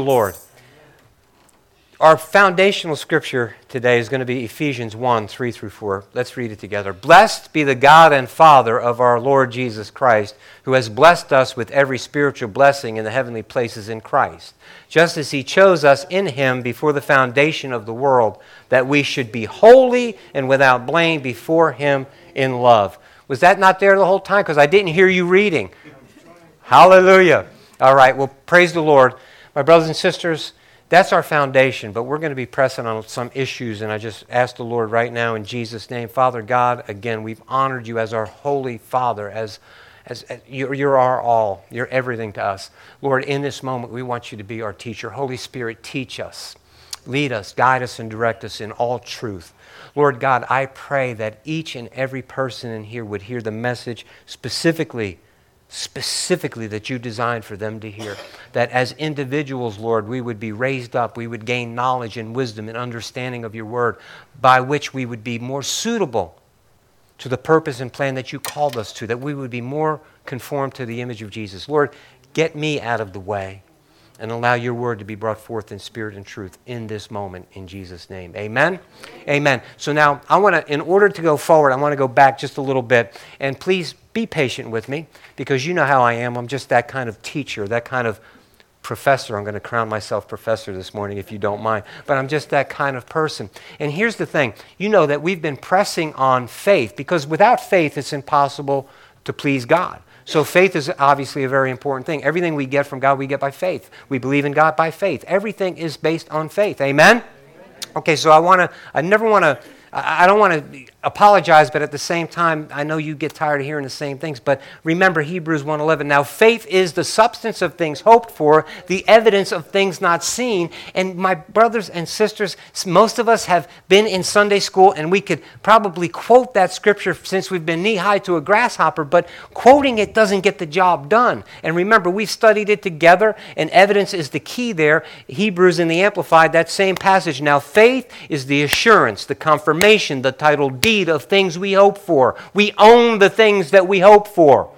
Lord. Our foundational scripture today is going to be Ephesians 1 3 through 4. Let's read it together. Blessed be the God and Father of our Lord Jesus Christ, who has blessed us with every spiritual blessing in the heavenly places in Christ, just as he chose us in him before the foundation of the world, that we should be holy and without blame before him in love. Was that not there the whole time? Because I didn't hear you reading. Hallelujah. All right, well, praise the Lord. My brothers and sisters, that's our foundation, but we're going to be pressing on some issues, and I just ask the Lord right now in Jesus' name. Father God, again, we've honored you as our holy Father, as, as, as you're, you're our all, you're everything to us. Lord, in this moment, we want you to be our teacher. Holy Spirit, teach us, lead us, guide us, and direct us in all truth. Lord God, I pray that each and every person in here would hear the message specifically specifically that you designed for them to hear. That as individuals, Lord, we would be raised up, we would gain knowledge and wisdom and understanding of your word, by which we would be more suitable to the purpose and plan that you called us to, that we would be more conformed to the image of Jesus. Lord, get me out of the way and allow your word to be brought forth in spirit and truth in this moment in Jesus' name. Amen? Amen. So now I want to, in order to go forward, I want to go back just a little bit. And please be patient with me because you know how I am. I'm just that kind of teacher, that kind of professor. I'm going to crown myself professor this morning if you don't mind. But I'm just that kind of person. And here's the thing you know that we've been pressing on faith because without faith, it's impossible to please God. So faith is obviously a very important thing. Everything we get from God, we get by faith. We believe in God by faith. Everything is based on faith. Amen? Amen. Okay, so I want to, I never want to I don't want to apologize, but at the same time, I know you get tired of hearing the same things. But remember Hebrews 1:11. Now, faith is the substance of things hoped for, the evidence of things not seen. And my brothers and sisters, most of us have been in Sunday school, and we could probably quote that scripture since we've been knee high to a grasshopper. But quoting it doesn't get the job done. And remember, we've studied it together, and evidence is the key there. Hebrews in the Amplified, that same passage. Now, faith is the assurance, the confirmation the title deed of things we hope for. We own the things that we hope for.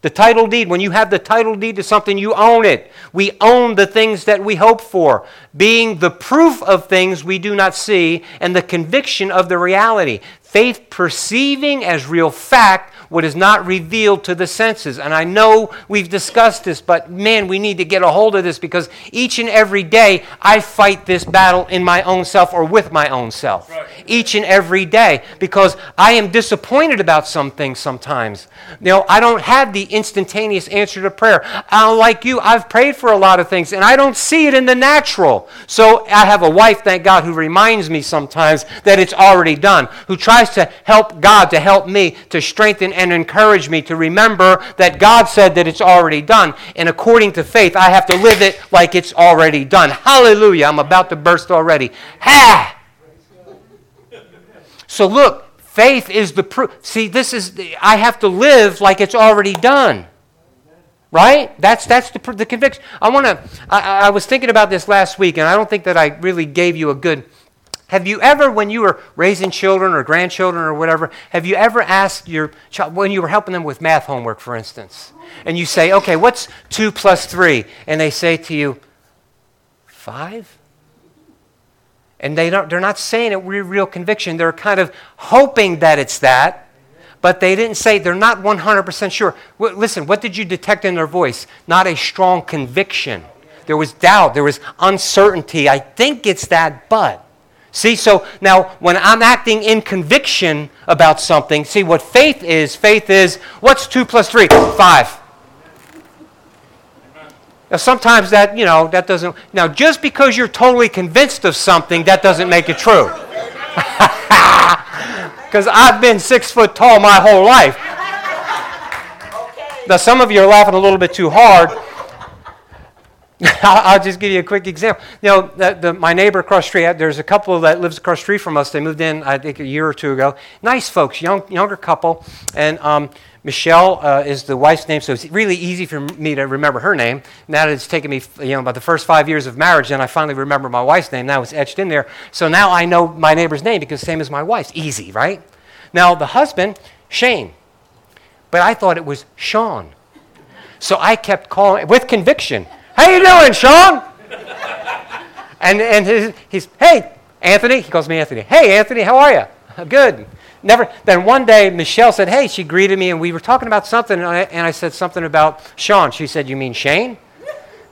The title deed, when you have the title deed to something, you own it. We own the things that we hope for, being the proof of things we do not see and the conviction of the reality. Faith perceiving as real fact what is not revealed to the senses. And I know we've discussed this, but man, we need to get a hold of this because each and every day I fight this battle in my own self or with my own self. Right. Each and every day because I am disappointed about some things sometimes. You know, I don't have the instantaneous answer to prayer. Uh, like you, I've prayed for a lot of things and I don't see it in the natural. So I have a wife, thank God, who reminds me sometimes that it's already done, who tries to help God to help me to strengthen and encourage me to remember that God said that it's already done. And according to faith, I have to live it like it's already done. Hallelujah. I'm about to burst already. Ha! So look, faith is the proof. See, this is, the, I have to live like it's already done. Right? That's, that's the, the conviction. I want to, I, I was thinking about this last week, and I don't think that I really gave you a good have you ever, when you were raising children or grandchildren or whatever, have you ever asked your child, when you were helping them with math homework, for instance, and you say, okay, what's 2 plus 3? And they say to you, 5? And they don't, they're not saying it with real conviction. They're kind of hoping that it's that, but they didn't say, they're not 100% sure. listen, what did you detect in their voice? Not a strong conviction. There was doubt, there was uncertainty. I think it's that, but. See, so now when I'm acting in conviction about something, see what faith is faith is what's 2 plus 3? 5. Now, sometimes that, you know, that doesn't. Now, just because you're totally convinced of something, that doesn't make it true. Because I've been six foot tall my whole life. Now, some of you are laughing a little bit too hard I'll just give you a quick example. You know, the, the, my neighbor across the street, there's a couple that lives across the street from us. They moved in, I think, a year or two ago. Nice folks, young, younger couple. And um, Michelle uh, is the wife's name, so it's really easy for me to remember her name. Now that it's taken me, you know, about the first five years of marriage, then I finally remember my wife's name. Now it's etched in there. So now I know my neighbor's name because same as my wife's. Easy, right? Now the husband, Shane. But I thought it was Sean. So I kept calling, with conviction, how you doing, Sean? And, and his, he's, hey, Anthony. He calls me Anthony. Hey, Anthony, how are you? Good. Never. Then one day, Michelle said, hey, she greeted me, and we were talking about something, and I, and I said something about Sean. She said, you mean Shane?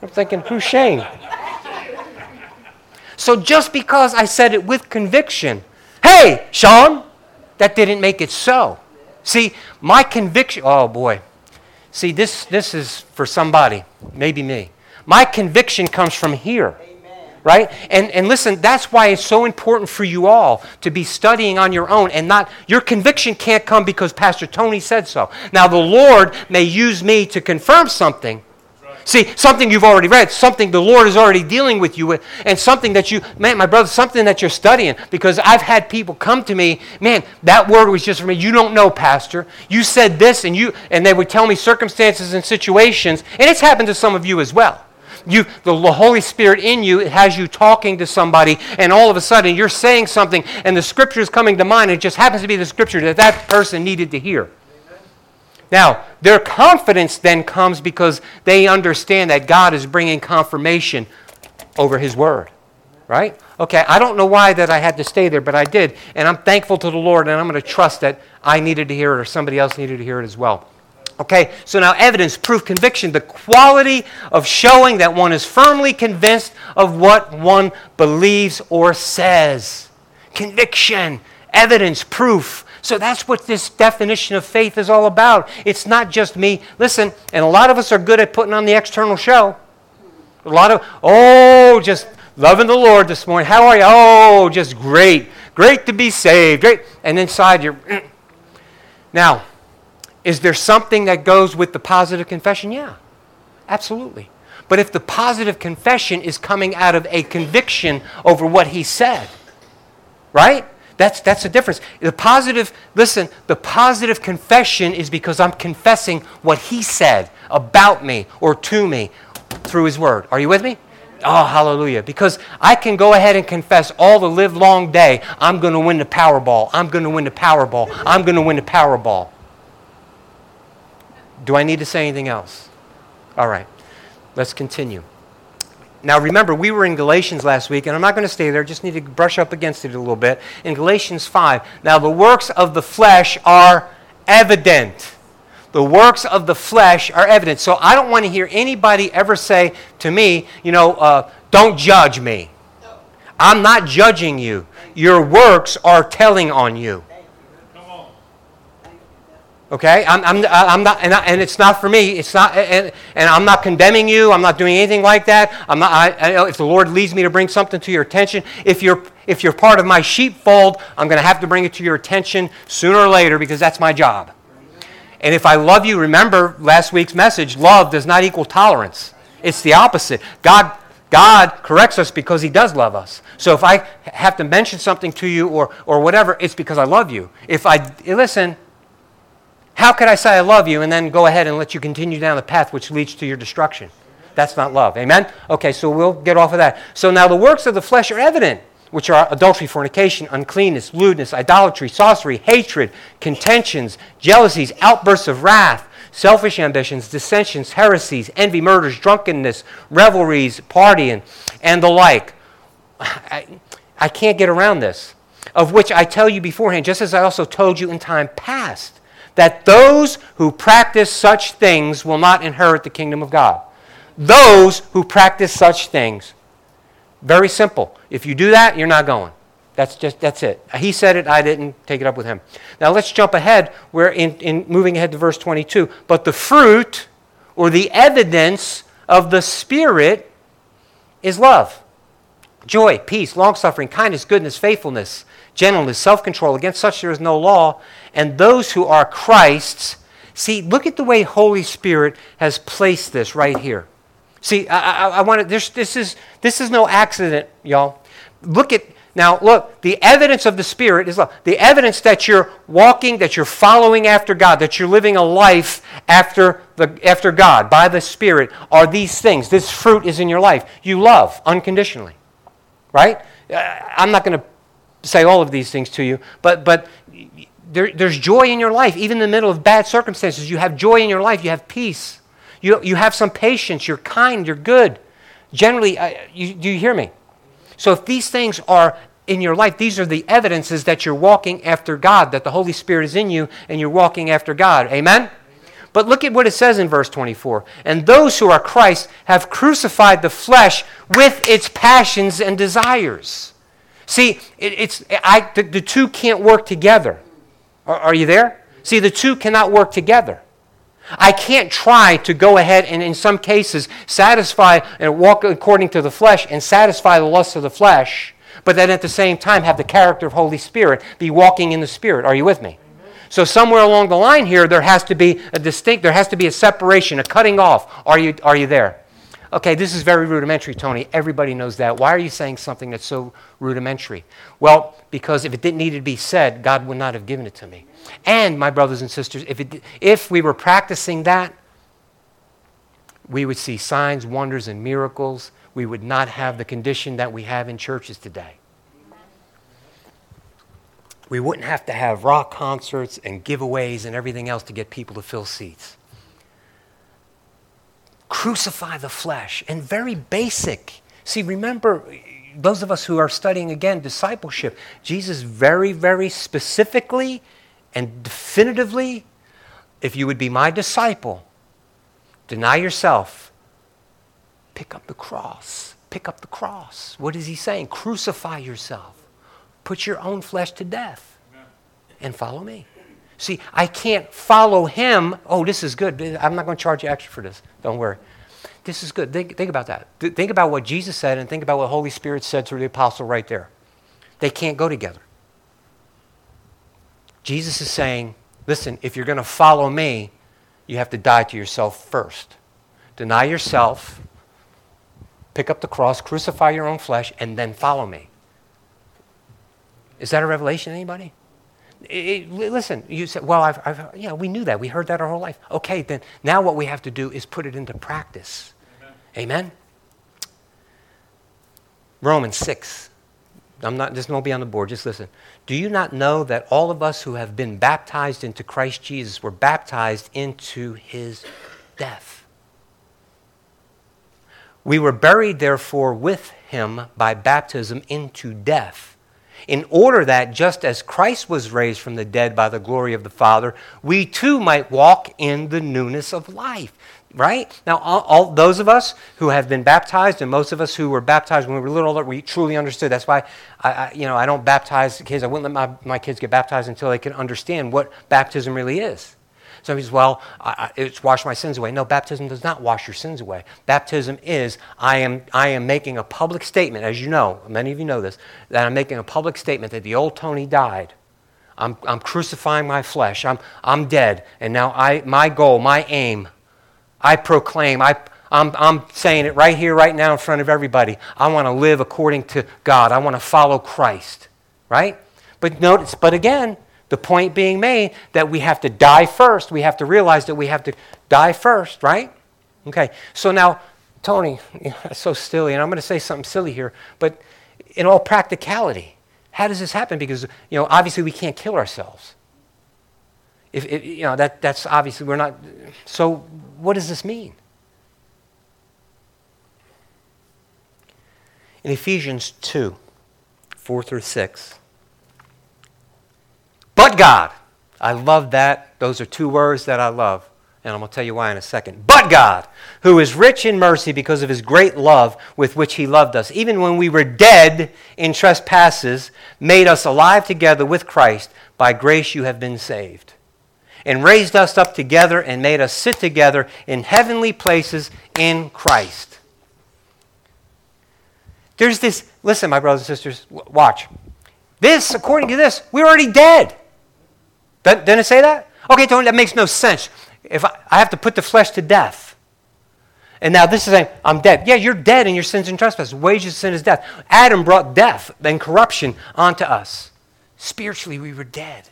I'm thinking, who's Shane? So just because I said it with conviction, hey, Sean, that didn't make it so. See, my conviction, oh boy. See, this, this is for somebody, maybe me. My conviction comes from here right? And, and listen, that's why it's so important for you all to be studying on your own and not, your conviction can't come because Pastor Tony said so. Now, the Lord may use me to confirm something. See, something you've already read, something the Lord is already dealing with you with, and something that you, man, my brother, something that you're studying. Because I've had people come to me, man, that word was just for me. You don't know, Pastor. You said this, and you, and they would tell me circumstances and situations, and it's happened to some of you as well you, the Holy Spirit in you has you talking to somebody, and all of a sudden you're saying something, and the scripture is coming to mind. It just happens to be the scripture that that person needed to hear. Now, their confidence then comes because they understand that God is bringing confirmation over His Word. Right? Okay, I don't know why that I had to stay there, but I did. And I'm thankful to the Lord, and I'm going to trust that I needed to hear it or somebody else needed to hear it as well. Okay, so now evidence, proof, conviction, the quality of showing that one is firmly convinced of what one believes or says. Conviction, evidence, proof. So that's what this definition of faith is all about. It's not just me. Listen, and a lot of us are good at putting on the external show. A lot of, oh, just loving the Lord this morning. How are you? Oh, just great. Great to be saved. Great. And inside you're. now, is there something that goes with the positive confession? Yeah, absolutely. But if the positive confession is coming out of a conviction over what he said, right? That's, that's the difference. The positive, listen, the positive confession is because I'm confessing what he said about me or to me through his word. Are you with me? Oh, hallelujah. Because I can go ahead and confess all the live long day, I'm going to win the Powerball. I'm going to win the Powerball. I'm going to win the Powerball. Do I need to say anything else? All right, let's continue. Now, remember, we were in Galatians last week, and I'm not going to stay there, I just need to brush up against it a little bit. In Galatians 5, now the works of the flesh are evident. The works of the flesh are evident. So I don't want to hear anybody ever say to me, you know, uh, don't judge me. I'm not judging you. Your works are telling on you. Okay, I'm, I'm, I'm not, and, I, and, it's not for me. It's not, and, and, I'm not condemning you. I'm not doing anything like that. I'm not. I, I, if the Lord leads me to bring something to your attention, if you're, if you're part of my sheepfold, I'm going to have to bring it to your attention sooner or later because that's my job. And if I love you, remember last week's message: love does not equal tolerance. It's the opposite. God, God corrects us because He does love us. So if I have to mention something to you or, or whatever, it's because I love you. If I listen how could I say I love you and then go ahead and let you continue down the path which leads to your destruction? That's not love. Amen? Okay, so we'll get off of that. So now the works of the flesh are evident, which are adultery, fornication, uncleanness, lewdness, idolatry, sorcery, hatred, contentions, jealousies, outbursts of wrath, selfish ambitions, dissensions, heresies, envy, murders, drunkenness, revelries, partying, and the like. I, I can't get around this, of which I tell you beforehand, just as I also told you in time past that those who practice such things will not inherit the kingdom of God. Those who practice such things. Very simple. If you do that, you're not going. That's just that's it. He said it, I didn't take it up with him. Now let's jump ahead. We're in, in moving ahead to verse 22. But the fruit or the evidence of the Spirit is love, joy, peace, long suffering, kindness, goodness, faithfulness, gentleness, self control. Against such there is no law. And those who are Christ's, see, look at the way Holy Spirit has placed this right here. See, I, I, I want to, this, this, is, this is no accident, y'all. Look at, now look, the evidence of the Spirit is love. The evidence that you're walking, that you're following after God, that you're living a life after, the, after God by the Spirit are these things. This fruit is in your life. You love unconditionally, right? Uh, I'm not going to say all of these things to you, but, but there, there's joy in your life. Even in the middle of bad circumstances, you have joy in your life. You have peace. You, you have some patience. You're kind. You're good. Generally, you, do you hear me? So if these things are in your life, these are the evidences that you're walking after God, that the Holy Spirit is in you and you're walking after God. Amen? But look at what it says in verse 24. And those who are Christ have crucified the flesh with its passions and desires. See, it, it's, I, the, the, two can't work together. Are, are you there? See, the two cannot work together. I can't try to go ahead and, in some cases, satisfy and walk according to the flesh and satisfy the lusts of the flesh, but then at the same time have the character of Holy Spirit be walking in the Spirit. Are you with me? So somewhere along the line here, there has to be a distinct, there has to be a separation, a cutting off. Are you, are you there? Okay, this is very rudimentary, Tony. Everybody knows that. Why are you saying something that's so rudimentary? Well, because if it didn't need to be said, God would not have given it to me. And, my brothers and sisters, if, it, if we were practicing that, we would see signs, wonders, and miracles. We would not have the condition that we have in churches today. We wouldn't have to have rock concerts and giveaways and everything else to get people to fill seats. Crucify the flesh, and very basic. See, remember, those of us who are studying again discipleship, Jesus very, very specifically and definitively, if you would be my disciple, deny yourself, pick up the cross. Pick up the cross. What is he saying? Crucify yourself. Put your own flesh to death and follow me. See, I can't follow him. Oh, this is good. I'm not going to charge you extra for this. Don't worry. This is good. Think, think about that. Think about what Jesus said and think about what the Holy Spirit said through the apostle right there. They can't go together. Jesus is saying, listen, if you're going to follow me, you have to die to yourself first. Deny yourself, pick up the cross, crucify your own flesh, and then follow me. Is that a revelation, anybody? It, listen, you said, well, I've, I've, yeah, we knew that. We heard that our whole life. Okay, then now what we have to do is put it into practice. Amen? Amen? Romans 6. I'm not, this won't be on the board, just listen. Do you not know that all of us who have been baptized into Christ Jesus were baptized into his death? We were buried, therefore, with him by baptism into death, in order that just as Christ was raised from the dead by the glory of the Father, we too might walk in the newness of life right? Now, all, all, those of us who have been baptized, and most of us who were baptized when we were little, we truly understood. That's why, I, I, you know, I don't baptize kids. I wouldn't let my, my kids get baptized until they can understand what baptism really is. Somebody says, well, I, it's washed my sins away. No, baptism does not wash your sins away. Baptism is, I am, I am making a public statement, as you know, many of you know this, that I'm making a public statement that the old Tony died. I'm, I'm crucifying my flesh. I'm, I'm dead. And now I, my goal, my aim, I proclaim, I, I'm, I'm saying it right here, right now, in front of everybody. I want to live according to God. I want to follow Christ, right? But notice, but again, the point being made that we have to die first. We have to realize that we have to die first, right? Okay, so now, Tony, it's so silly, and I'm going to say something silly here, but in all practicality, how does this happen? Because, you know, obviously we can't kill ourselves. If, if, you know, that, that's obviously, we're not. So, what does this mean? In Ephesians 2 4 through 6, but God. I love that. Those are two words that I love. And I'm going to tell you why in a second. But God, who is rich in mercy because of his great love with which he loved us, even when we were dead in trespasses, made us alive together with Christ. By grace you have been saved and raised us up together and made us sit together in heavenly places in Christ. There's this, listen, my brothers and sisters, watch. This, according to this, we're already dead. Didn't it say that? Okay, Tony, that makes no sense. If I, I have to put the flesh to death. And now this is saying, I'm dead. Yeah, you're dead in your sins and trespasses. Wages of sin is death. Adam brought death and corruption onto us. Spiritually, we were dead.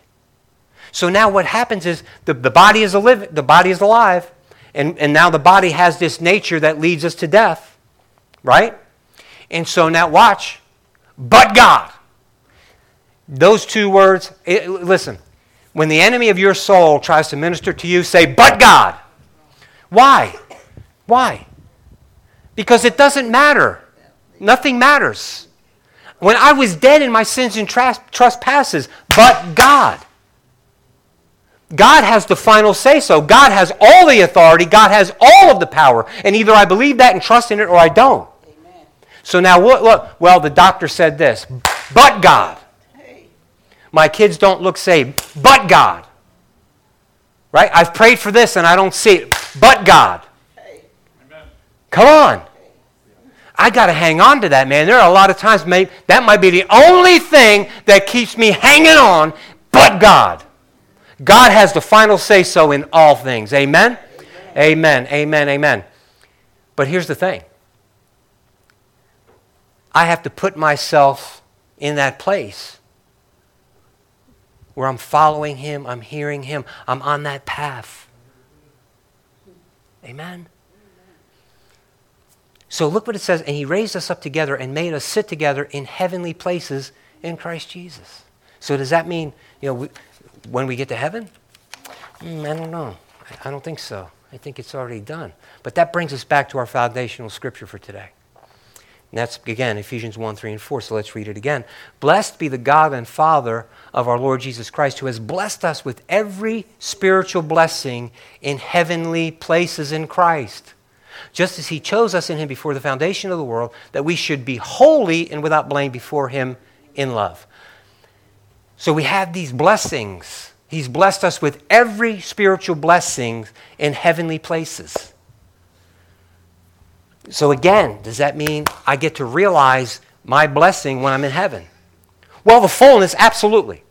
So now what happens is the, the body is alive, the body is alive, and, and now the body has this nature that leads us to death. Right? And so now watch. But God. Those two words, it, listen, when the enemy of your soul tries to minister to you, say, but God. Why? Why? Because it doesn't matter. Nothing matters. when I was dead in my sins and trespasses, but God. God has the final say so. God has all the authority. God has all of the power. And either I believe that and trust in it or I don't. Amen. So now, look, look, well, the doctor said this, but God. My kids don't look saved, but God. Right? I've prayed for this and I don't see it, but God. Come on. I got to hang on to that, man. There are a lot of times maybe, that might be the only thing that keeps me hanging on, but God. God has the final say so in all things. Amen? Amen. Amen. Amen. Amen. But here's the thing I have to put myself in that place where I'm following Him, I'm hearing Him, I'm on that path. Amen. So look what it says, and he raised us up together and made us sit together in heavenly places in Christ Jesus. So does that mean, you know, we, when we get to heaven? Mm, I don't know. I, I don't think so. I think it's already done. But that brings us back to our foundational scripture for today. And that's, again, Ephesians 1, 3, and 4. So let's read it again. Blessed be the God and Father of our Lord Jesus Christ, who has blessed us with every spiritual blessing in heavenly places in Christ just as he chose us in him before the foundation of the world, that we should be holy and without blame before him in love. So we have these blessings. He's blessed us with every spiritual blessing in heavenly places. So again, does that mean I get to realize my blessing when I'm in heaven? Well, the fullness, absolutely.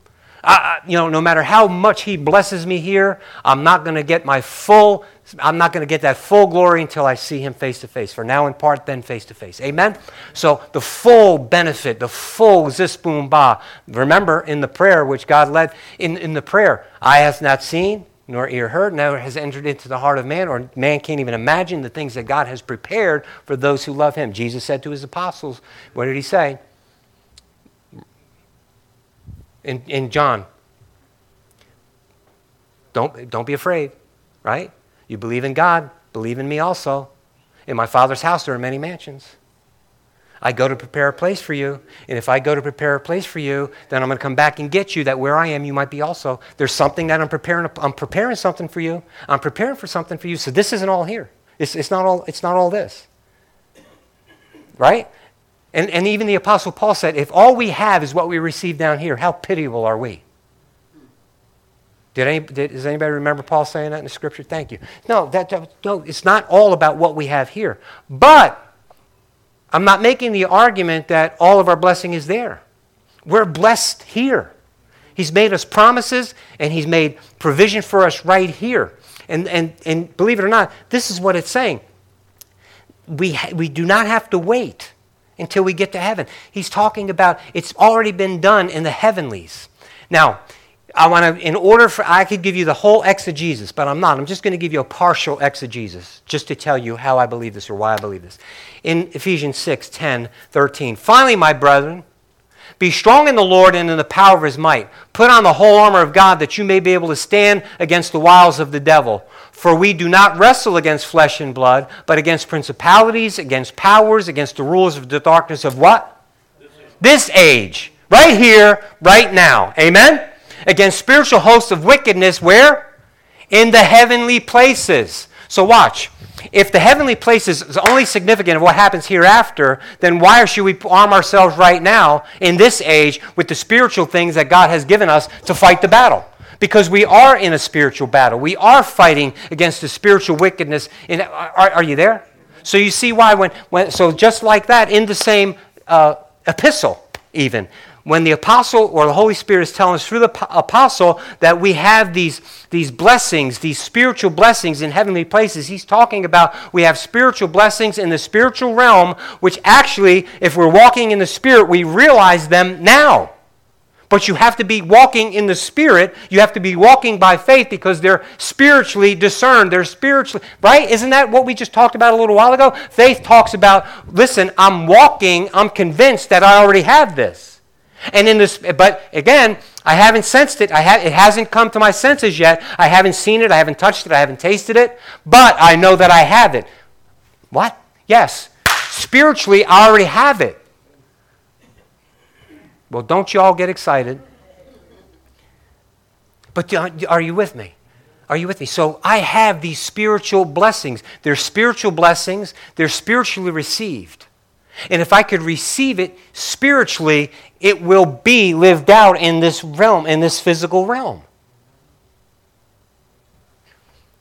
I, you know, no matter how much He blesses me here, I'm not going to get my full I'm not going to get that full glory until I see him face to face. For now in part, then face to face. Amen? So the full benefit, the full zis boom ba. Remember in the prayer which God led, in, in the prayer, eye has not seen, nor ear heard, never has entered into the heart of man, or man can't even imagine the things that God has prepared for those who love him. Jesus said to his apostles, what did he say? In, in John, don't, don't be afraid, right? You believe in God, believe in me also. In my Father's house there are many mansions. I go to prepare a place for you. And if I go to prepare a place for you, then I'm going to come back and get you that where I am, you might be also. There's something that I'm preparing. I'm preparing something for you. I'm preparing for something for you. So this isn't all here. It's, it's, not, all, it's not all this. Right? And, and even the Apostle Paul said, if all we have is what we receive down here, how pitiable are we? Did any, did, does anybody remember Paul saying that in the scripture? Thank you. No, that, that, no, it's not all about what we have here. But I'm not making the argument that all of our blessing is there. We're blessed here. He's made us promises and He's made provision for us right here. And, and, and believe it or not, this is what it's saying. We, ha- we do not have to wait until we get to heaven. He's talking about it's already been done in the heavenlies. Now, I want to, in order for, I could give you the whole exegesis, but I'm not. I'm just going to give you a partial exegesis just to tell you how I believe this or why I believe this. In Ephesians 6, 10, 13. Finally, my brethren, be strong in the Lord and in the power of his might. Put on the whole armor of God that you may be able to stand against the wiles of the devil. For we do not wrestle against flesh and blood, but against principalities, against powers, against the rulers of the darkness of what? This age. Right here, right now. Amen? Against spiritual hosts of wickedness where? In the heavenly places. So watch. If the heavenly places is only significant of what happens hereafter, then why should we arm ourselves right now in this age with the spiritual things that God has given us to fight the battle? Because we are in a spiritual battle. We are fighting against the spiritual wickedness. In, are, are you there? So you see why when, when so just like that in the same uh, epistle even when the apostle or the Holy Spirit is telling us through the apostle that we have these, these blessings, these spiritual blessings in heavenly places, he's talking about we have spiritual blessings in the spiritual realm, which actually, if we're walking in the Spirit, we realize them now. But you have to be walking in the Spirit. You have to be walking by faith because they're spiritually discerned. They're spiritually, right? Isn't that what we just talked about a little while ago? Faith talks about, listen, I'm walking, I'm convinced that I already have this. And in this, but again, I haven't sensed it. I ha- it hasn't come to my senses yet. I haven't seen it. I haven't touched it. I haven't tasted it. But I know that I have it. What? Yes. Spiritually, I already have it. Well, don't you all get excited. But are you with me? Are you with me? So I have these spiritual blessings. They're spiritual blessings, they're spiritually received. And if I could receive it spiritually, it will be lived out in this realm, in this physical realm.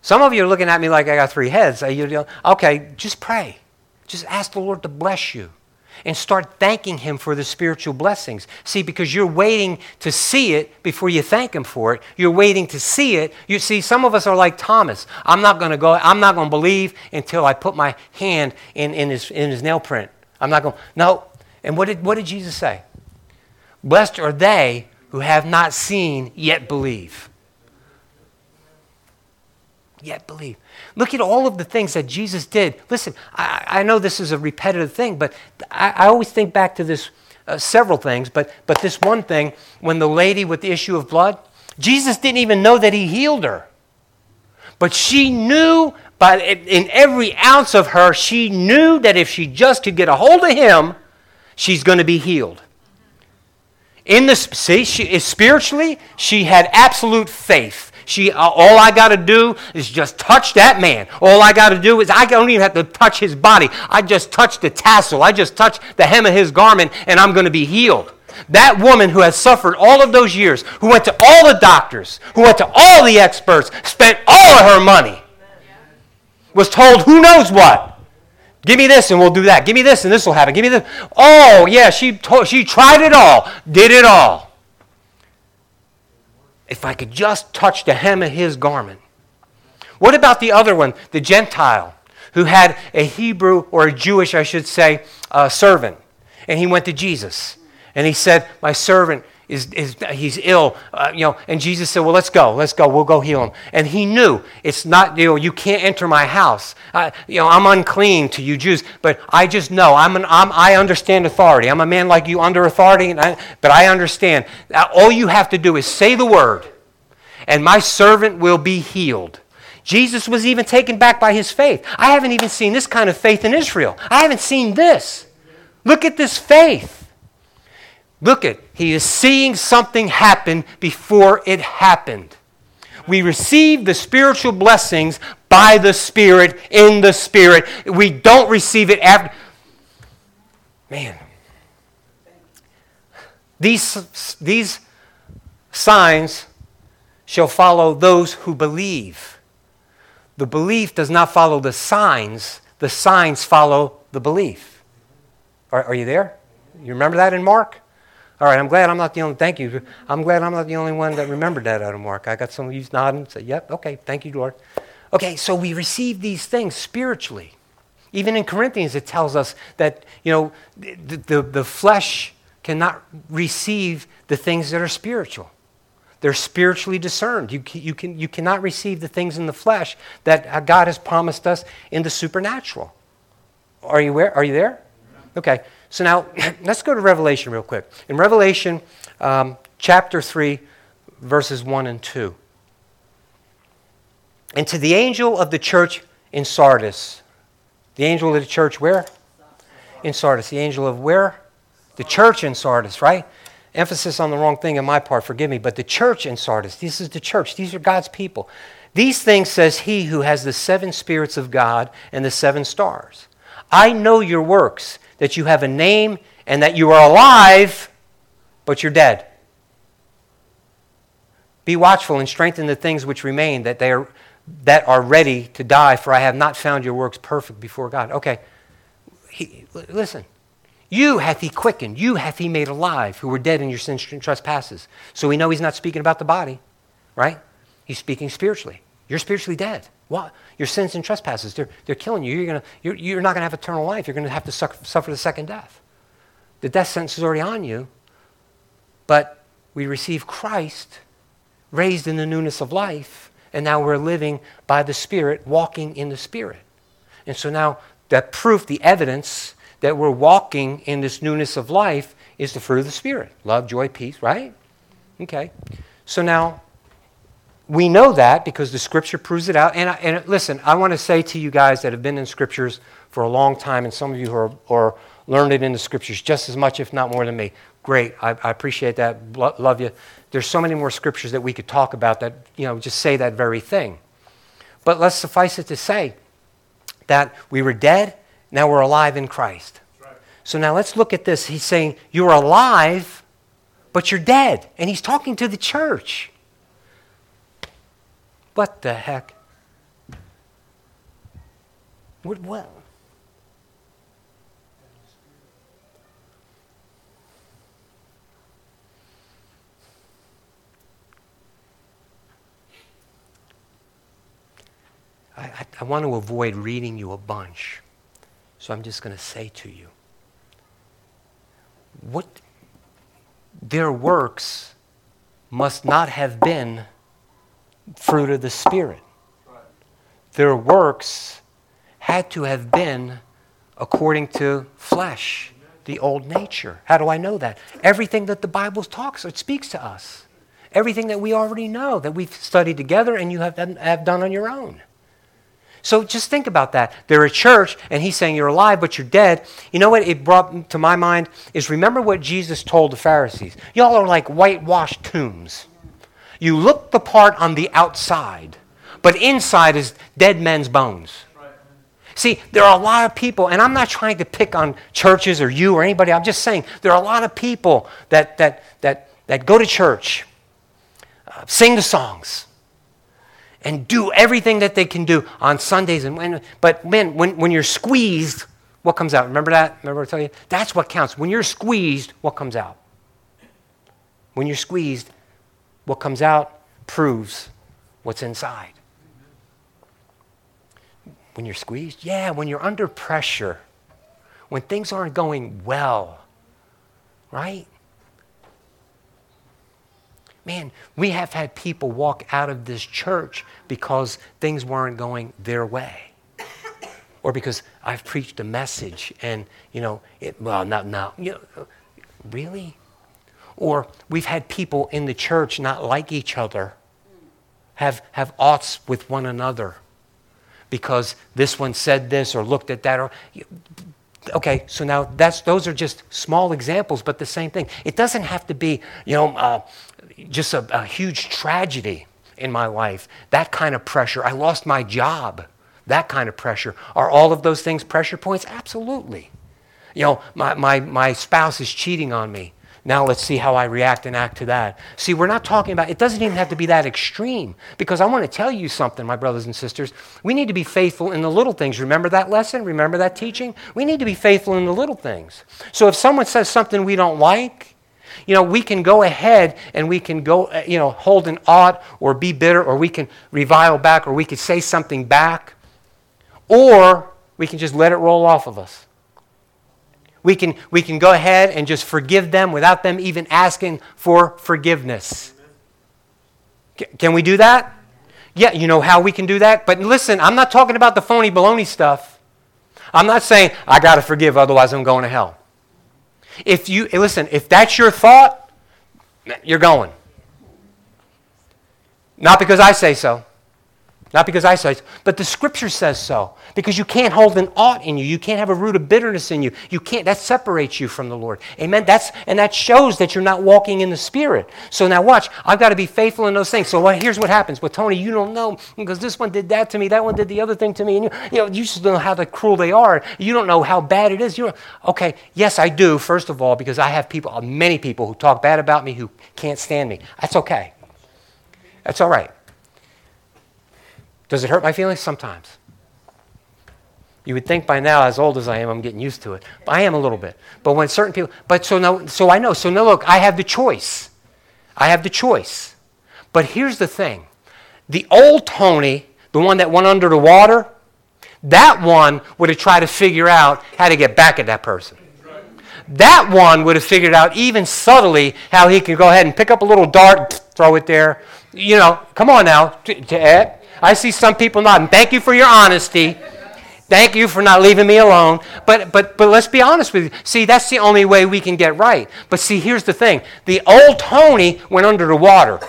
Some of you are looking at me like I got three heads. Okay, just pray. Just ask the Lord to bless you and start thanking Him for the spiritual blessings. See, because you're waiting to see it before you thank Him for it. You're waiting to see it. You see, some of us are like Thomas. I'm not going to go, I'm not going to believe until I put my hand in, in, his, in his nail print. I'm not going, no. And what did, what did Jesus say? Blessed are they who have not seen yet believe yet believe. Look at all of the things that Jesus did. Listen, I, I know this is a repetitive thing, but I, I always think back to this uh, several things, but, but this one thing when the lady with the issue of blood, Jesus didn't even know that he healed her. But she knew, by, in every ounce of her, she knew that if she just could get a hold of him, she's going to be healed. In the see, she, spiritually, she had absolute faith she, uh, all I got to do is just touch that man. All I got to do is, I don't even have to touch his body. I just touch the tassel. I just touch the hem of his garment, and I'm going to be healed. That woman who has suffered all of those years, who went to all the doctors, who went to all the experts, spent all of her money, was told who knows what. Give me this and we'll do that. Give me this and this will happen. Give me this. Oh, yeah, she, told, she tried it all, did it all if I could just touch the hem of his garment. What about the other one, the Gentile, who had a Hebrew or a Jewish, I should say, uh, servant? And he went to Jesus and he said, My servant is, is he's ill, uh, you know, and Jesus said, well, let's go, let's go, we'll go heal him. And he knew it's not, you know, you can't enter my house. Uh, you know, I'm unclean to you Jews, but I just know, I'm an, I'm, I understand authority. I'm a man like you under authority, I, but I understand. All you have to do is say the word, and my servant will be healed. Jesus was even taken back by his faith. I haven't even seen this kind of faith in Israel. I haven't seen this. Look at this faith. Look at, he is seeing something happen before it happened. We receive the spiritual blessings by the Spirit, in the Spirit. We don't receive it after. Man. These, these signs shall follow those who believe. The belief does not follow the signs, the signs follow the belief. Are, are you there? You remember that in Mark? All right, I'm glad I'm not the only, thank you. I'm glad I'm not the only one that remembered that out of Mark. I got some of you nodding, say, yep, okay, thank you, Lord. Okay, so we receive these things spiritually. Even in Corinthians, it tells us that, you know, the, the, the flesh cannot receive the things that are spiritual. They're spiritually discerned. You, you, can, you cannot receive the things in the flesh that God has promised us in the supernatural. Are you, where, are you there? Okay. So now let's go to Revelation real quick. In Revelation um, chapter 3, verses 1 and 2. And to the angel of the church in Sardis, the angel of the church where? In Sardis. The angel of where? The church in Sardis, right? Emphasis on the wrong thing on my part, forgive me, but the church in Sardis, this is the church, these are God's people. These things says he who has the seven spirits of God and the seven stars. I know your works that you have a name and that you are alive, but you're dead. Be watchful and strengthen the things which remain, that they are that are ready to die, for I have not found your works perfect before God. Okay, he, listen. You hath he quickened, you hath he made alive, who were dead in your sins and trespasses. So we know he's not speaking about the body, right? He's speaking spiritually. You're spiritually dead. What? Your sins and trespasses, they're, they're killing you. You're, gonna, you're, you're not going to have eternal life. You're going to have to suffer the second death. The death sentence is already on you, but we receive Christ raised in the newness of life, and now we're living by the Spirit, walking in the Spirit. And so now that proof, the evidence that we're walking in this newness of life is the fruit of the Spirit love, joy, peace, right? Okay. So now we know that because the scripture proves it out. And, and listen, I want to say to you guys that have been in scriptures for a long time, and some of you who are, are learned in the scriptures just as much, if not more, than me. Great. I, I appreciate that. Lo- love you. There's so many more scriptures that we could talk about that, you know, just say that very thing. But let's suffice it to say that we were dead, now we're alive in Christ. Right. So now let's look at this. He's saying, You're alive, but you're dead. And he's talking to the church. What the heck? What? what? I, I, I want to avoid reading you a bunch. So I'm just going to say to you what their works must not have been fruit of the Spirit. Their works had to have been according to flesh, the old nature. How do I know that? Everything that the Bible talks, it speaks to us. Everything that we already know, that we've studied together and you have done, have done on your own. So just think about that. They're a church, and he's saying you're alive, but you're dead. You know what it brought to my mind is remember what Jesus told the Pharisees. Y'all are like whitewashed tombs. You look the part on the outside, but inside is dead men's bones. See, there are a lot of people, and I'm not trying to pick on churches or you or anybody. I'm just saying there are a lot of people that, that, that, that go to church, uh, sing the songs, and do everything that they can do on Sundays. And when, but man, when, when you're squeezed, what comes out? Remember that? Remember I tell you? That's what counts. When you're squeezed, what comes out? When you're squeezed, what comes out proves what's inside. When you're squeezed? Yeah, when you're under pressure, when things aren't going well, right? Man, we have had people walk out of this church because things weren't going their way. or because I've preached a message and, you know, it, well, not now. You know, really? Or we've had people in the church not like each other, have, have oughts with one another because this one said this or looked at that. Or, okay, so now that's, those are just small examples, but the same thing. It doesn't have to be, you know, uh, just a, a huge tragedy in my life, that kind of pressure. I lost my job, that kind of pressure. Are all of those things pressure points? Absolutely. You know, my, my, my spouse is cheating on me. Now let's see how I react and act to that. See, we're not talking about, it doesn't even have to be that extreme. Because I want to tell you something, my brothers and sisters. We need to be faithful in the little things. Remember that lesson? Remember that teaching? We need to be faithful in the little things. So if someone says something we don't like, you know, we can go ahead and we can go, uh, you know, hold an ought or be bitter or we can revile back or we could say something back or we can just let it roll off of us. We can, we can go ahead and just forgive them without them even asking for forgiveness. Can we do that? Yeah, you know how we can do that? But listen, I'm not talking about the phony baloney stuff. I'm not saying I got to forgive, otherwise I'm going to hell. If you eh, listen, if that's your thought, you're going. Not because I say so. Not because I say so, but the scripture says so. Because you can't hold an ought in you. You can't have a root of bitterness in you. You can't, that separates you from the Lord. Amen. That's and that shows that you're not walking in the spirit. So now watch, I've got to be faithful in those things. So well, here's what happens. Well, Tony, you don't know because this one did that to me, that one did the other thing to me, and you, you know, you just don't know how the cruel they are. You don't know how bad it is. You're okay, yes, I do, first of all, because I have people, many people who talk bad about me who can't stand me. That's okay. That's all right. Does it hurt my feelings? Sometimes. You would think by now, as old as I am, I'm getting used to it. But I am a little bit. But when certain people, but so now, so I know. So now look, I have the choice. I have the choice. But here's the thing: the old Tony, the one that went under the water, that one would have tried to figure out how to get back at that person. That one would have figured out even subtly how he could go ahead and pick up a little dart, throw it there. You know, come on now, I see some people nodding. Thank you for your honesty. Thank you for not leaving me alone. But, but, but let's be honest with you. See, that's the only way we can get right. But see, here's the thing the old Tony went under the water.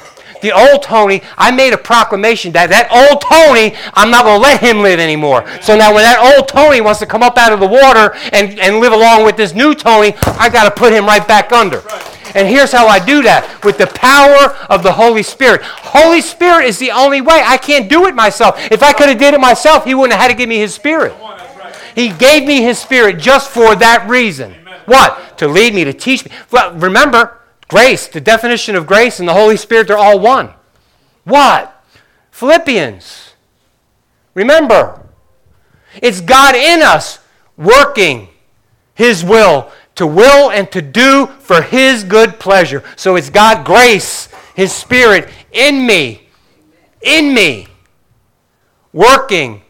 The old Tony, I made a proclamation that that old Tony, I'm not going to let him live anymore. So now when that old Tony wants to come up out of the water and, and live along with this new Tony, I got to put him right back under. And here's how I do that with the power of the Holy Spirit. Holy Spirit is the only way. I can't do it myself. If I could have did it myself, he wouldn't have had to give me his spirit. He gave me his spirit just for that reason. What? To lead me, to teach me. Well, remember, grace, the definition of grace and the Holy Spirit, they're all one. What? Philippians. Remember, it's God in us working his will to will and to do for His good pleasure. So it's God grace, His Spirit in me, in me, working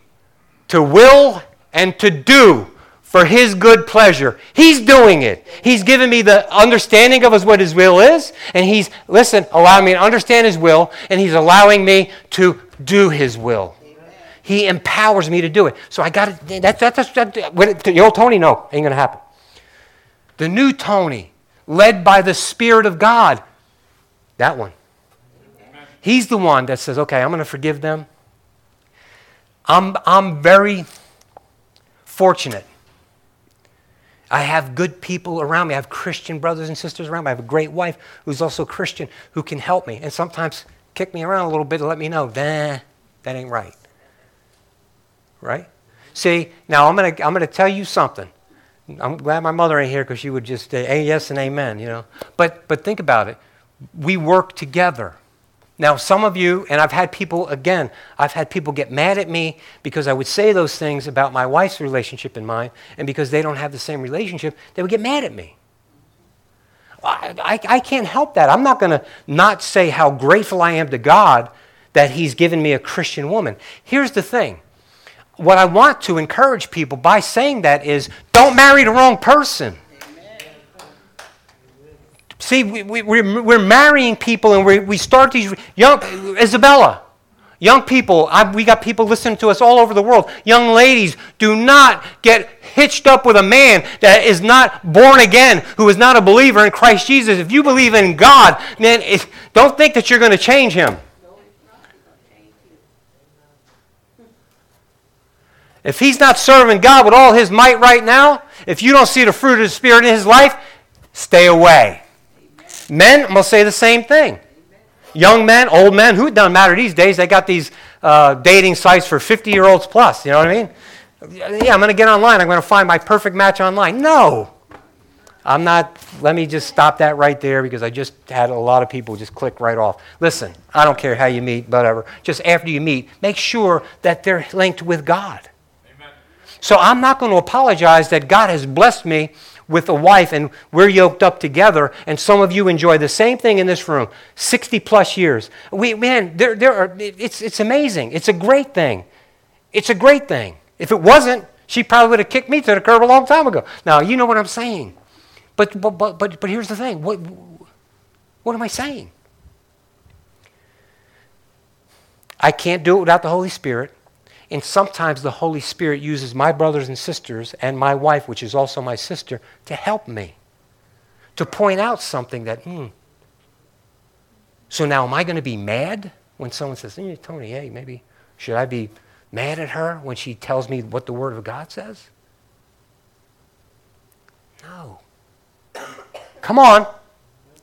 to will and to do for His good pleasure. He's doing it. He's given me the understanding of what His will is, and He's, listen, allowing me to understand His will, and He's allowing me to do His will. He empowers me to do it. So I got to, that's, that's, that's, old Tony, no, ain't going to happen the new Tony, led by the Spirit of God. That one. He's the one that says, okay, I'm going to forgive them. I'm, I'm very fortunate. I have good people around me. I have Christian brothers and sisters around me. I have a great wife who's also Christian who can help me and sometimes kick me around a little bit to let me know, nah, that ain't right. Right? See, now I'm going to I'm going to tell you something. I'm glad my mother ain't here because she would just say yes and amen, you know. But, but think about it. We work together. Now, some of you, and I've had people, again, I've had people get mad at me because I would say those things about my wife's relationship and mine, and because they don't have the same relationship, they would get mad at me. I, I, I can't help that. I'm not going to not say how grateful I am to God that He's given me a Christian woman. Here's the thing what I want to encourage people by saying that is don't marry the wrong person. See, we, we, we're, we're marrying people and we, we start these young, Isabella, young people, I, we got people listening to us all over the world. Young ladies, do not get hitched up with a man that is not born again, who is not a believer in Christ Jesus. If you believe in God, it, don't think that you're going to change him. If he's not serving God with all his might right now, if you don't see the fruit of the Spirit in his life, stay away. Men, I'm going to say the same thing. Young men, old men, who doesn't matter these days? They got these uh, dating sites for 50 year olds plus. You know what I mean? Yeah, I'm going to get online. I'm going to find my perfect match online. No. I'm not, let me just stop that right there because I just had a lot of people just click right off. Listen, I don't care how you meet, whatever. Just after you meet, make sure that they're linked with God. So I'm not going to apologize that God has blessed me with a wife and we're yoked up together and some of you enjoy the same thing in this room 60 plus years. We man there, there are it's, it's amazing. It's a great thing. It's a great thing. If it wasn't she probably would have kicked me to the curb a long time ago. Now you know what i'm saying. But but but but, but here's the thing. What what am i saying? I can't do it without the holy spirit and sometimes the Holy Spirit uses my brothers and sisters and my wife, which is also my sister, to help me, to point out something that, hmm. So now, am I going to be mad when someone says, hey, Tony, hey, maybe should I be mad at her when she tells me what the Word of God says? No. Come on.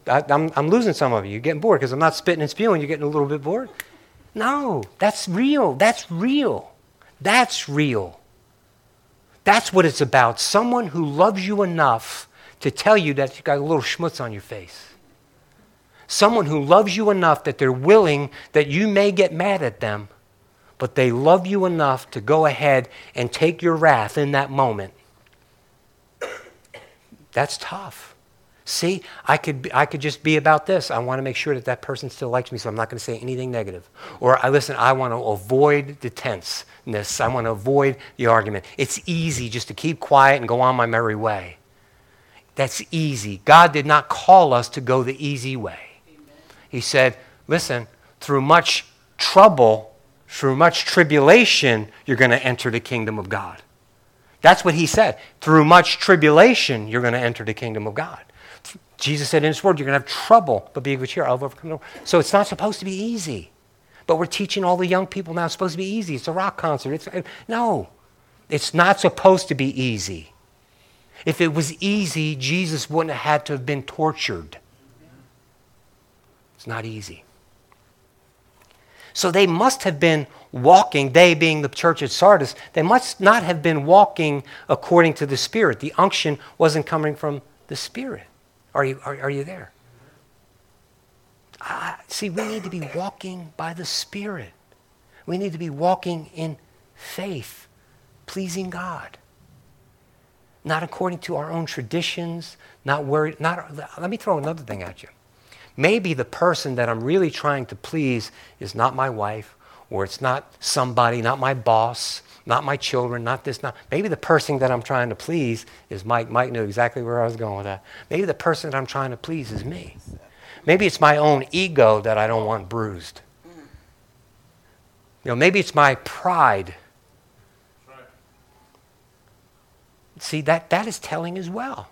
I, am losing some of you. You're getting bored because I'm not spitting and spewing. You're getting a little bit bored. No, that's real. That's real. That's real. That's what it's about. Someone who loves you enough to tell you that you got a little schmutz on your face. Someone who loves you enough that they're willing that you may get mad at them, but they love you enough to go ahead and take your wrath in that moment. That's tough. See, I could, I could just be about this. I want to make sure that that person still likes me, so I'm not going to say anything negative. Or I listen, I want to avoid the tenseness. I want to avoid the argument. It's easy just to keep quiet and go on my merry way. That's easy. God did not call us to go the easy way. He said, listen, through much trouble, through much tribulation, you're going to enter the kingdom of God. That's what he said. Through much tribulation, you're going to enter the kingdom of God Jesus said in His Word, you're going to have trouble, but be of good cheer. I'll overcome. So it's not supposed to be easy. But we're teaching all the young people now it's supposed to be easy. It's a rock concert. It's, no, it's not supposed to be easy. If it was easy, Jesus wouldn't have had to have been tortured. It's not easy. So they must have been walking, they being the church at Sardis, they must not have been walking according to the Spirit. The unction wasn't coming from the Spirit. Are you, are, are you there? See, we need to be walking by the Spirit. We need to be walking in faith, pleasing God. Not according to our own traditions, not worried. Not, let me throw another thing at you. Maybe the person that I'm really trying to please is not my wife, or it's not somebody, not my boss, not my children, not this, not. Maybe the person that I'm trying to please is Mike. Mike knew exactly where I was going with that. Maybe the person that I'm trying to please is me. Maybe it's my own ego that I don't want bruised. You know, maybe it's my pride. See, that, that is telling as well.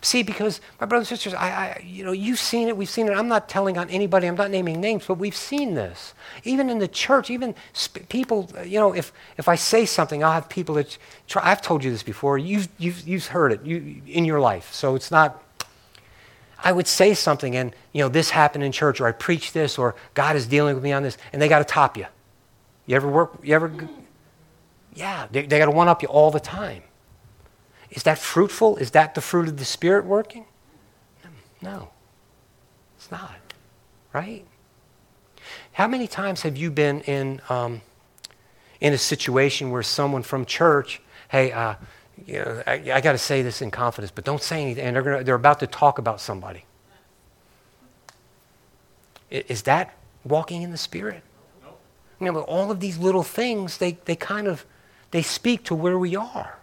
See, because my brothers and sisters, I, I, you know, you've seen it, we've seen it. I'm not telling on anybody, I'm not naming names, but we've seen this. Even in the church, even sp- people, you know, if, if I say something, I'll have people that try. I've told you this before. You've, you've, you've heard it you, in your life. So it's not, I would say something and, you know, this happened in church, or I preach this, or God is dealing with me on this, and they got to top you. You ever work, you ever, yeah, they, they got to one up you all the time. Is that fruitful? Is that the fruit of the Spirit working? No, it's not. Right? How many times have you been in, um, in a situation where someone from church, hey, uh, you know, I, I got to say this in confidence, but don't say anything, and they're, gonna, they're about to talk about somebody. Is that walking in the Spirit? No. You know, all of these little things, they, they kind of, they speak to where we are.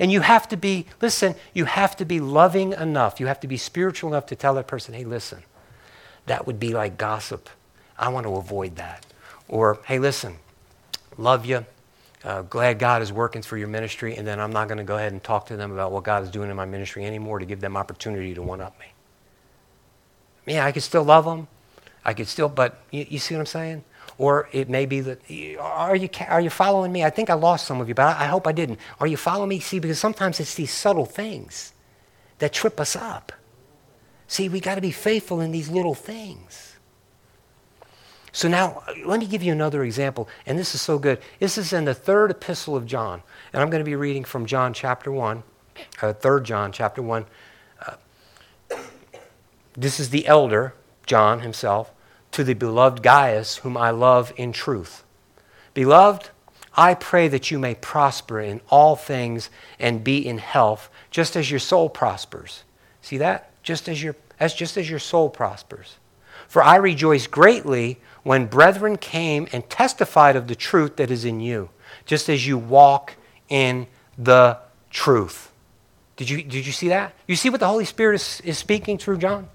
And you have to be, listen, you have to be loving enough. You have to be spiritual enough to tell that person, hey, listen, that would be like gossip. I want to avoid that. Or, hey, listen, love you. Uh, glad God is working for your ministry, and then I'm not going to go ahead and talk to them about what God is doing in my ministry anymore to give them opportunity to one up me. Yeah, I could still love them. I could still, but you, you see what I'm saying? Or it may be that, are you, are you following me? I think I lost some of you, but I, I hope I didn't. Are you following me? See, because sometimes it's these subtle things that trip us up. See, we got to be faithful in these little things. So now, let me give you another example, and this is so good. This is in the third epistle of John, and I'm going to be reading from John chapter 1, uh, 3 John chapter 1. Uh, this is the elder, John himself to the beloved Gaius, whom I love in truth. Beloved, I pray that you may prosper in all things and be in health, just as your soul prospers. See that? Just as your, as just as your soul prospers. For I rejoice greatly when brethren came and testified of the truth that is in you, just as you walk in the truth. Did you, did you see that? You see what the Holy Spirit is, is speaking through John?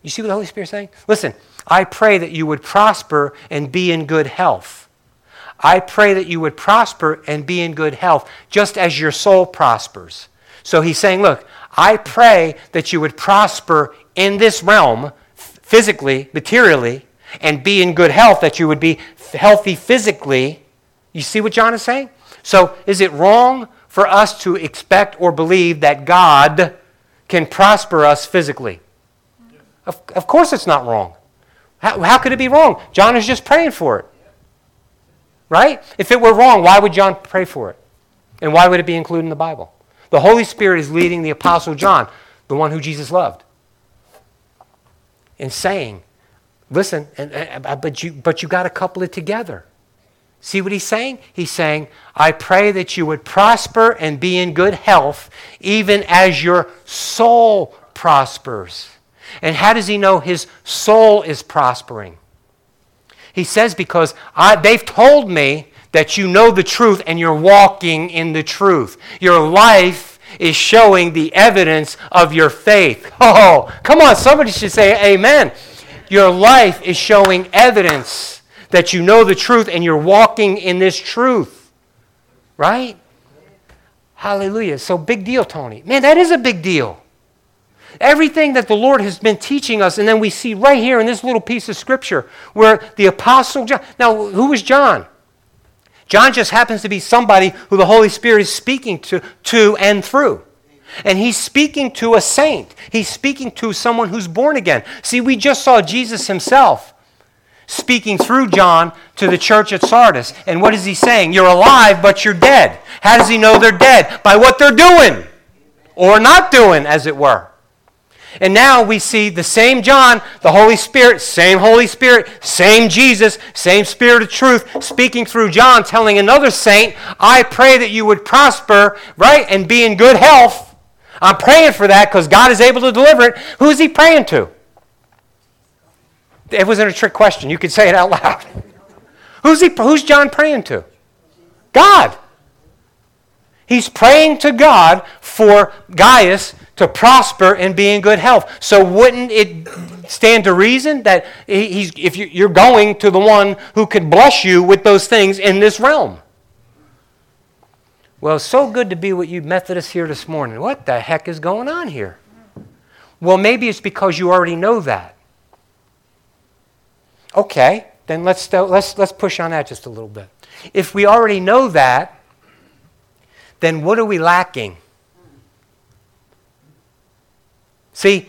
You see what the Holy Spirit is saying? Listen, I pray that you would prosper and be in good health. I pray that you would prosper and be in good health, just as your soul prospers. So he's saying, Look, I pray that you would prosper in this realm, physically, materially, and be in good health, that you would be healthy physically. You see what John is saying? So is it wrong for us to expect or believe that God can prosper us physically? Of, of course, it's not wrong. How, how could it be wrong? John is just praying for it. Right? If it were wrong, why would John pray for it? And why would it be included in the Bible? The Holy Spirit is leading the Apostle John, the one who Jesus loved, in saying, listen, and, and, but you, but you got to couple it together. See what he's saying? He's saying, I pray that you would prosper and be in good health, even as your soul prospers. And how does he know his soul is prospering? He says, Because I, they've told me that you know the truth and you're walking in the truth. Your life is showing the evidence of your faith. Oh, come on, somebody should say amen. Your life is showing evidence that you know the truth and you're walking in this truth. Right? Hallelujah. So, big deal, Tony. Man, that is a big deal. Everything that the Lord has been teaching us. And then we see right here in this little piece of scripture where the Apostle John. Now, who was John? John just happens to be somebody who the Holy Spirit is speaking to, to and through. And he's speaking to a saint. He's speaking to someone who's born again. See, we just saw Jesus himself speaking through John to the church at Sardis. And what is he saying? You're alive, but you're dead. How does he know they're dead? By what they're doing, or not doing, as it were. And now we see the same John, the Holy Spirit, same Holy Spirit, same Jesus, same Spirit of truth, speaking through John, telling another saint, I pray that you would prosper, right, and be in good health. I'm praying for that because God is able to deliver it. Who is he praying to? It wasn't a trick question. You could say it out loud. Who's, he, who's John praying to? God. He's praying to God for Gaius to prosper and be in good health. So wouldn't it stand to reason that he's, if you're going to the one who could bless you with those things in this realm? Well, so good to be with you Methodists here this morning. What the heck is going on here? Well, maybe it's because you already know that. Okay, then let's, let's, let's push on that just a little bit. If we already know that, then what are we lacking? See,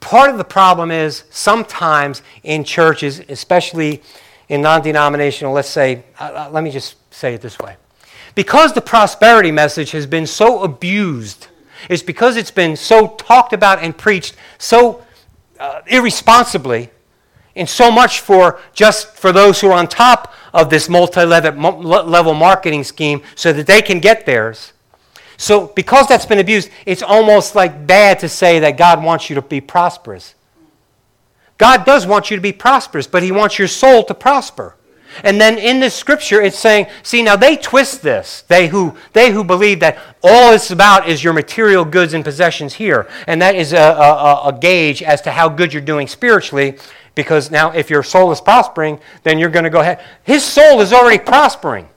part of the problem is sometimes in churches, especially in non denominational, let's say, uh, uh, let me just say it this way. Because the prosperity message has been so abused, it's because it's been so talked about and preached so uh, irresponsibly, and so much for just for those who are on top of this multi-level marketing scheme so that they can get theirs so, because that's been abused, it's almost like bad to say that God wants you to be prosperous. God does want you to be prosperous, but He wants your soul to prosper. And then in this scripture, it's saying, see, now they twist this. They who, they who believe that all it's about is your material goods and possessions here. And that is a, a, a gauge as to how good you're doing spiritually. Because now, if your soul is prospering, then you're going to go ahead. His soul is already prospering.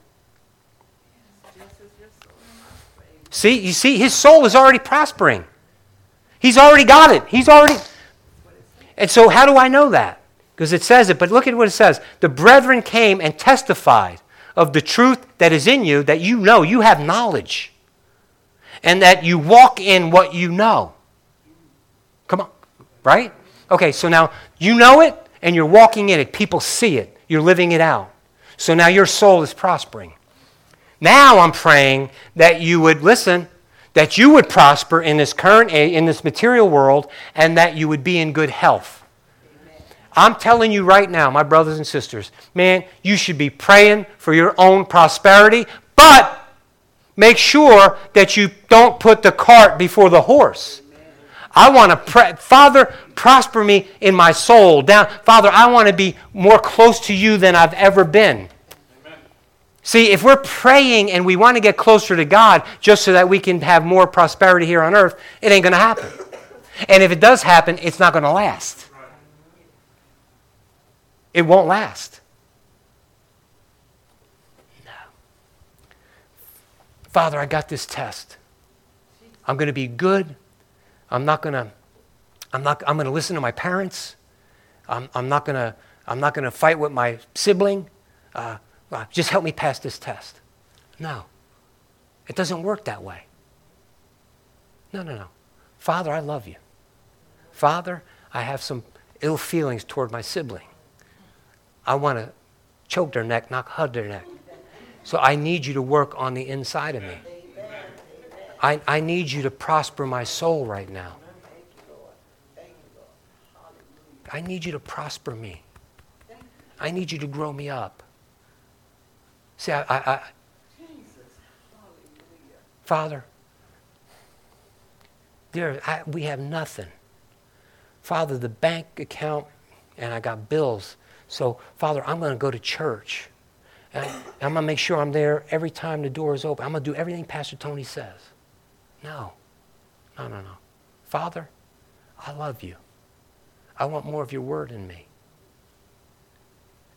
See, you see, his soul is already prospering. He's already got it. He's already. And so, how do I know that? Because it says it, but look at what it says. The brethren came and testified of the truth that is in you, that you know, you have knowledge, and that you walk in what you know. Come on, right? Okay, so now you know it and you're walking in it. People see it. You're living it out. So now your soul is prospering. Now I'm praying that you would listen, that you would prosper in this current in this material world, and that you would be in good health. Amen. I'm telling you right now, my brothers and sisters, man, you should be praying for your own prosperity, but make sure that you don't put the cart before the horse. I want to pray, Father, prosper me in my soul. Down, Father, I want to be more close to you than I've ever been. See, if we're praying and we want to get closer to God just so that we can have more prosperity here on earth, it ain't going to happen. And if it does happen, it's not going to last. It won't last. No. Father, I got this test. I'm going to be good. I'm not going to I'm not I'm going to listen to my parents. I'm, I'm not going to I'm not going to fight with my sibling. Uh, well, just help me pass this test. No, it doesn't work that way. No, no, no. Father, I love you. Father, I have some ill feelings toward my sibling. I want to choke their neck, not hug their neck. So I need you to work on the inside of me. I, I need you to prosper my soul right now. I need you to prosper me. I need you to grow me up. See, I, I, I Father, there, I, we have nothing. Father, the bank account, and I got bills. So, Father, I'm going to go to church. And I'm going to make sure I'm there every time the door is open. I'm going to do everything Pastor Tony says. No. No, no, no. Father, I love you. I want more of your word in me.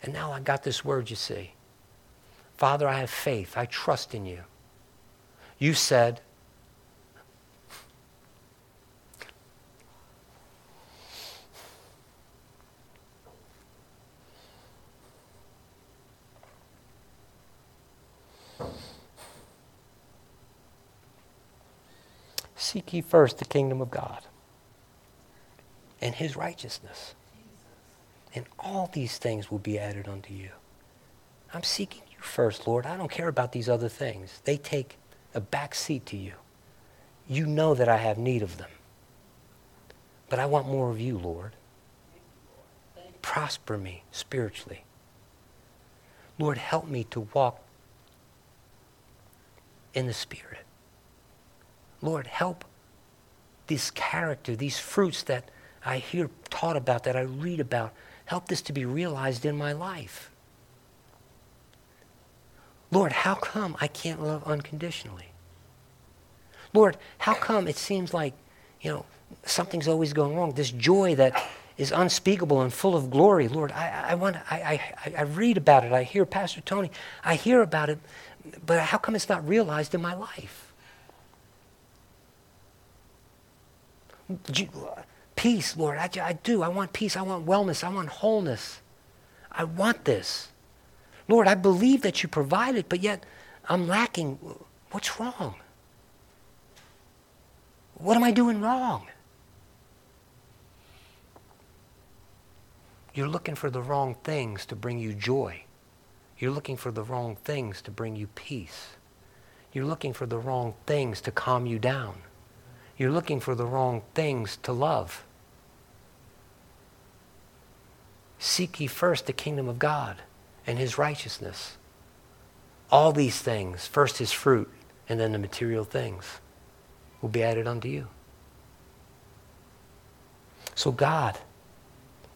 And now I got this word, you see. Father, I have faith. I trust in you. You said, Seek ye first the kingdom of God and his righteousness. And all these things will be added unto you. I'm seeking you first, Lord. I don't care about these other things. They take a back seat to you. You know that I have need of them. But I want more of you, Lord. Prosper me spiritually. Lord, help me to walk in the Spirit. Lord, help this character, these fruits that I hear taught about, that I read about, help this to be realized in my life. Lord, how come I can't love unconditionally? Lord, how come it seems like, you know, something's always going wrong? This joy that is unspeakable and full of glory. Lord, I, I want I, I, I read about it. I hear Pastor Tony. I hear about it, but how come it's not realized in my life? Peace, Lord. I, I do. I want peace. I want wellness. I want wholeness. I want this. Lord, I believe that you provide it, but yet I'm lacking. What's wrong? What am I doing wrong? You're looking for the wrong things to bring you joy. You're looking for the wrong things to bring you peace. You're looking for the wrong things to calm you down. You're looking for the wrong things to love. Seek ye first the kingdom of God and his righteousness. All these things, first his fruit, and then the material things, will be added unto you. So, God,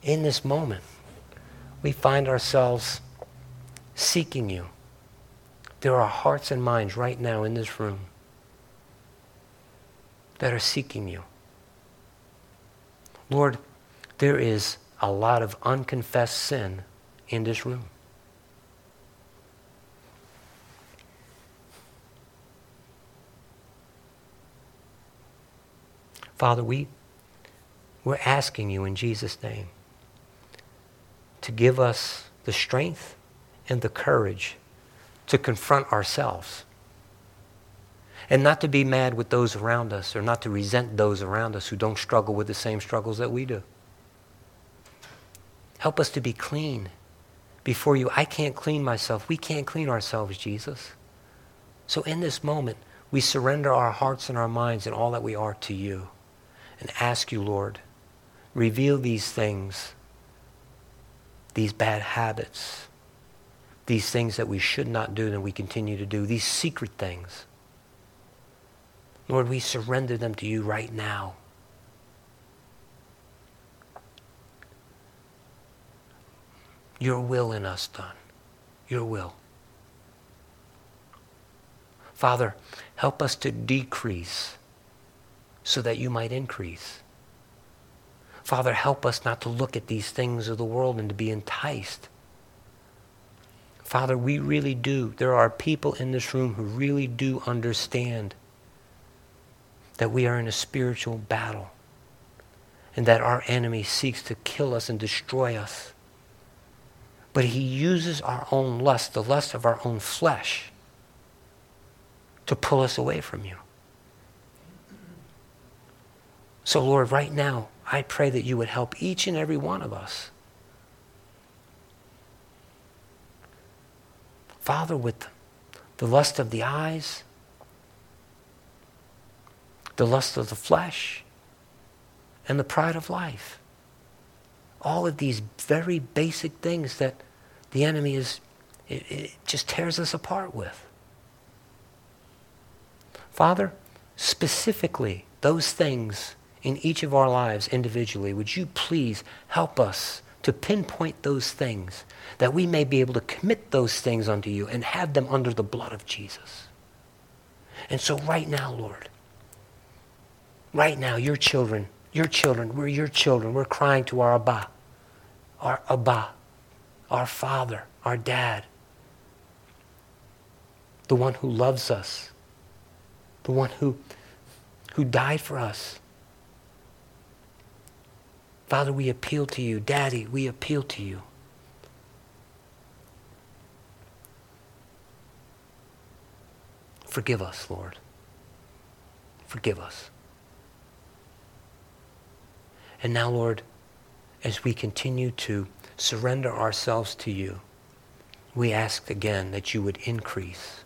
in this moment, we find ourselves seeking you. There are hearts and minds right now in this room that are seeking you. Lord, there is a lot of unconfessed sin in this room. Father, we, we're asking you in Jesus' name to give us the strength and the courage to confront ourselves and not to be mad with those around us or not to resent those around us who don't struggle with the same struggles that we do. Help us to be clean before you. I can't clean myself. We can't clean ourselves, Jesus. So in this moment, we surrender our hearts and our minds and all that we are to you and ask you, Lord, reveal these things, these bad habits, these things that we should not do and we continue to do, these secret things. Lord, we surrender them to you right now. Your will in us done. Your will. Father, help us to decrease so that you might increase. Father, help us not to look at these things of the world and to be enticed. Father, we really do. There are people in this room who really do understand that we are in a spiritual battle and that our enemy seeks to kill us and destroy us. But he uses our own lust, the lust of our own flesh, to pull us away from you. So, Lord, right now, I pray that you would help each and every one of us. Father, with the lust of the eyes, the lust of the flesh, and the pride of life. All of these very basic things that the enemy is, it, it just tears us apart with. Father, specifically, those things in each of our lives individually, would you please help us to pinpoint those things that we may be able to commit those things unto you and have them under the blood of Jesus? And so, right now, Lord, Right now, your children, your children, we're your children. We're crying to our Abba, our Abba, our Father, our Dad, the one who loves us, the one who, who died for us. Father, we appeal to you. Daddy, we appeal to you. Forgive us, Lord. Forgive us. And now, Lord, as we continue to surrender ourselves to you, we ask again that you would increase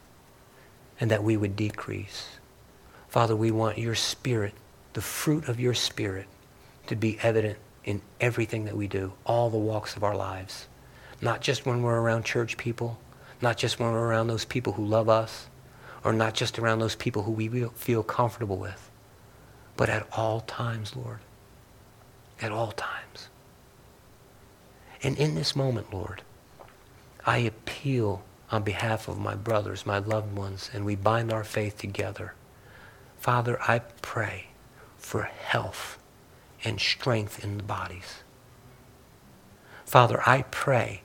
and that we would decrease. Father, we want your spirit, the fruit of your spirit, to be evident in everything that we do, all the walks of our lives. Not just when we're around church people, not just when we're around those people who love us, or not just around those people who we feel comfortable with, but at all times, Lord. At all times. And in this moment, Lord, I appeal on behalf of my brothers, my loved ones, and we bind our faith together. Father, I pray for health and strength in the bodies. Father, I pray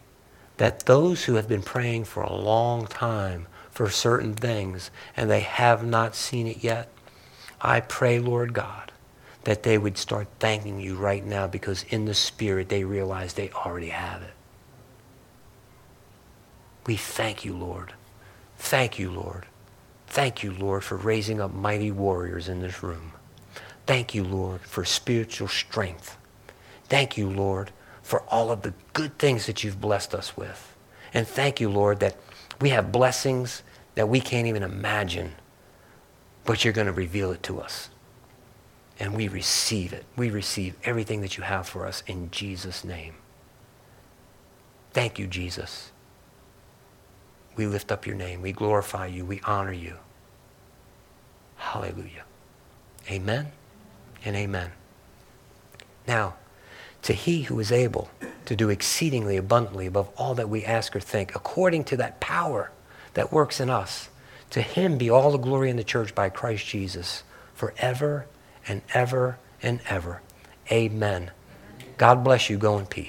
that those who have been praying for a long time for certain things and they have not seen it yet, I pray, Lord God, that they would start thanking you right now because in the Spirit they realize they already have it. We thank you, Lord. Thank you, Lord. Thank you, Lord, for raising up mighty warriors in this room. Thank you, Lord, for spiritual strength. Thank you, Lord, for all of the good things that you've blessed us with. And thank you, Lord, that we have blessings that we can't even imagine, but you're going to reveal it to us. And we receive it. We receive everything that you have for us in Jesus' name. Thank you, Jesus. We lift up your name. We glorify you. We honor you. Hallelujah. Amen and amen. Now, to he who is able to do exceedingly abundantly above all that we ask or think, according to that power that works in us, to him be all the glory in the church by Christ Jesus forever and ever and ever. Amen. God bless you. Go in peace.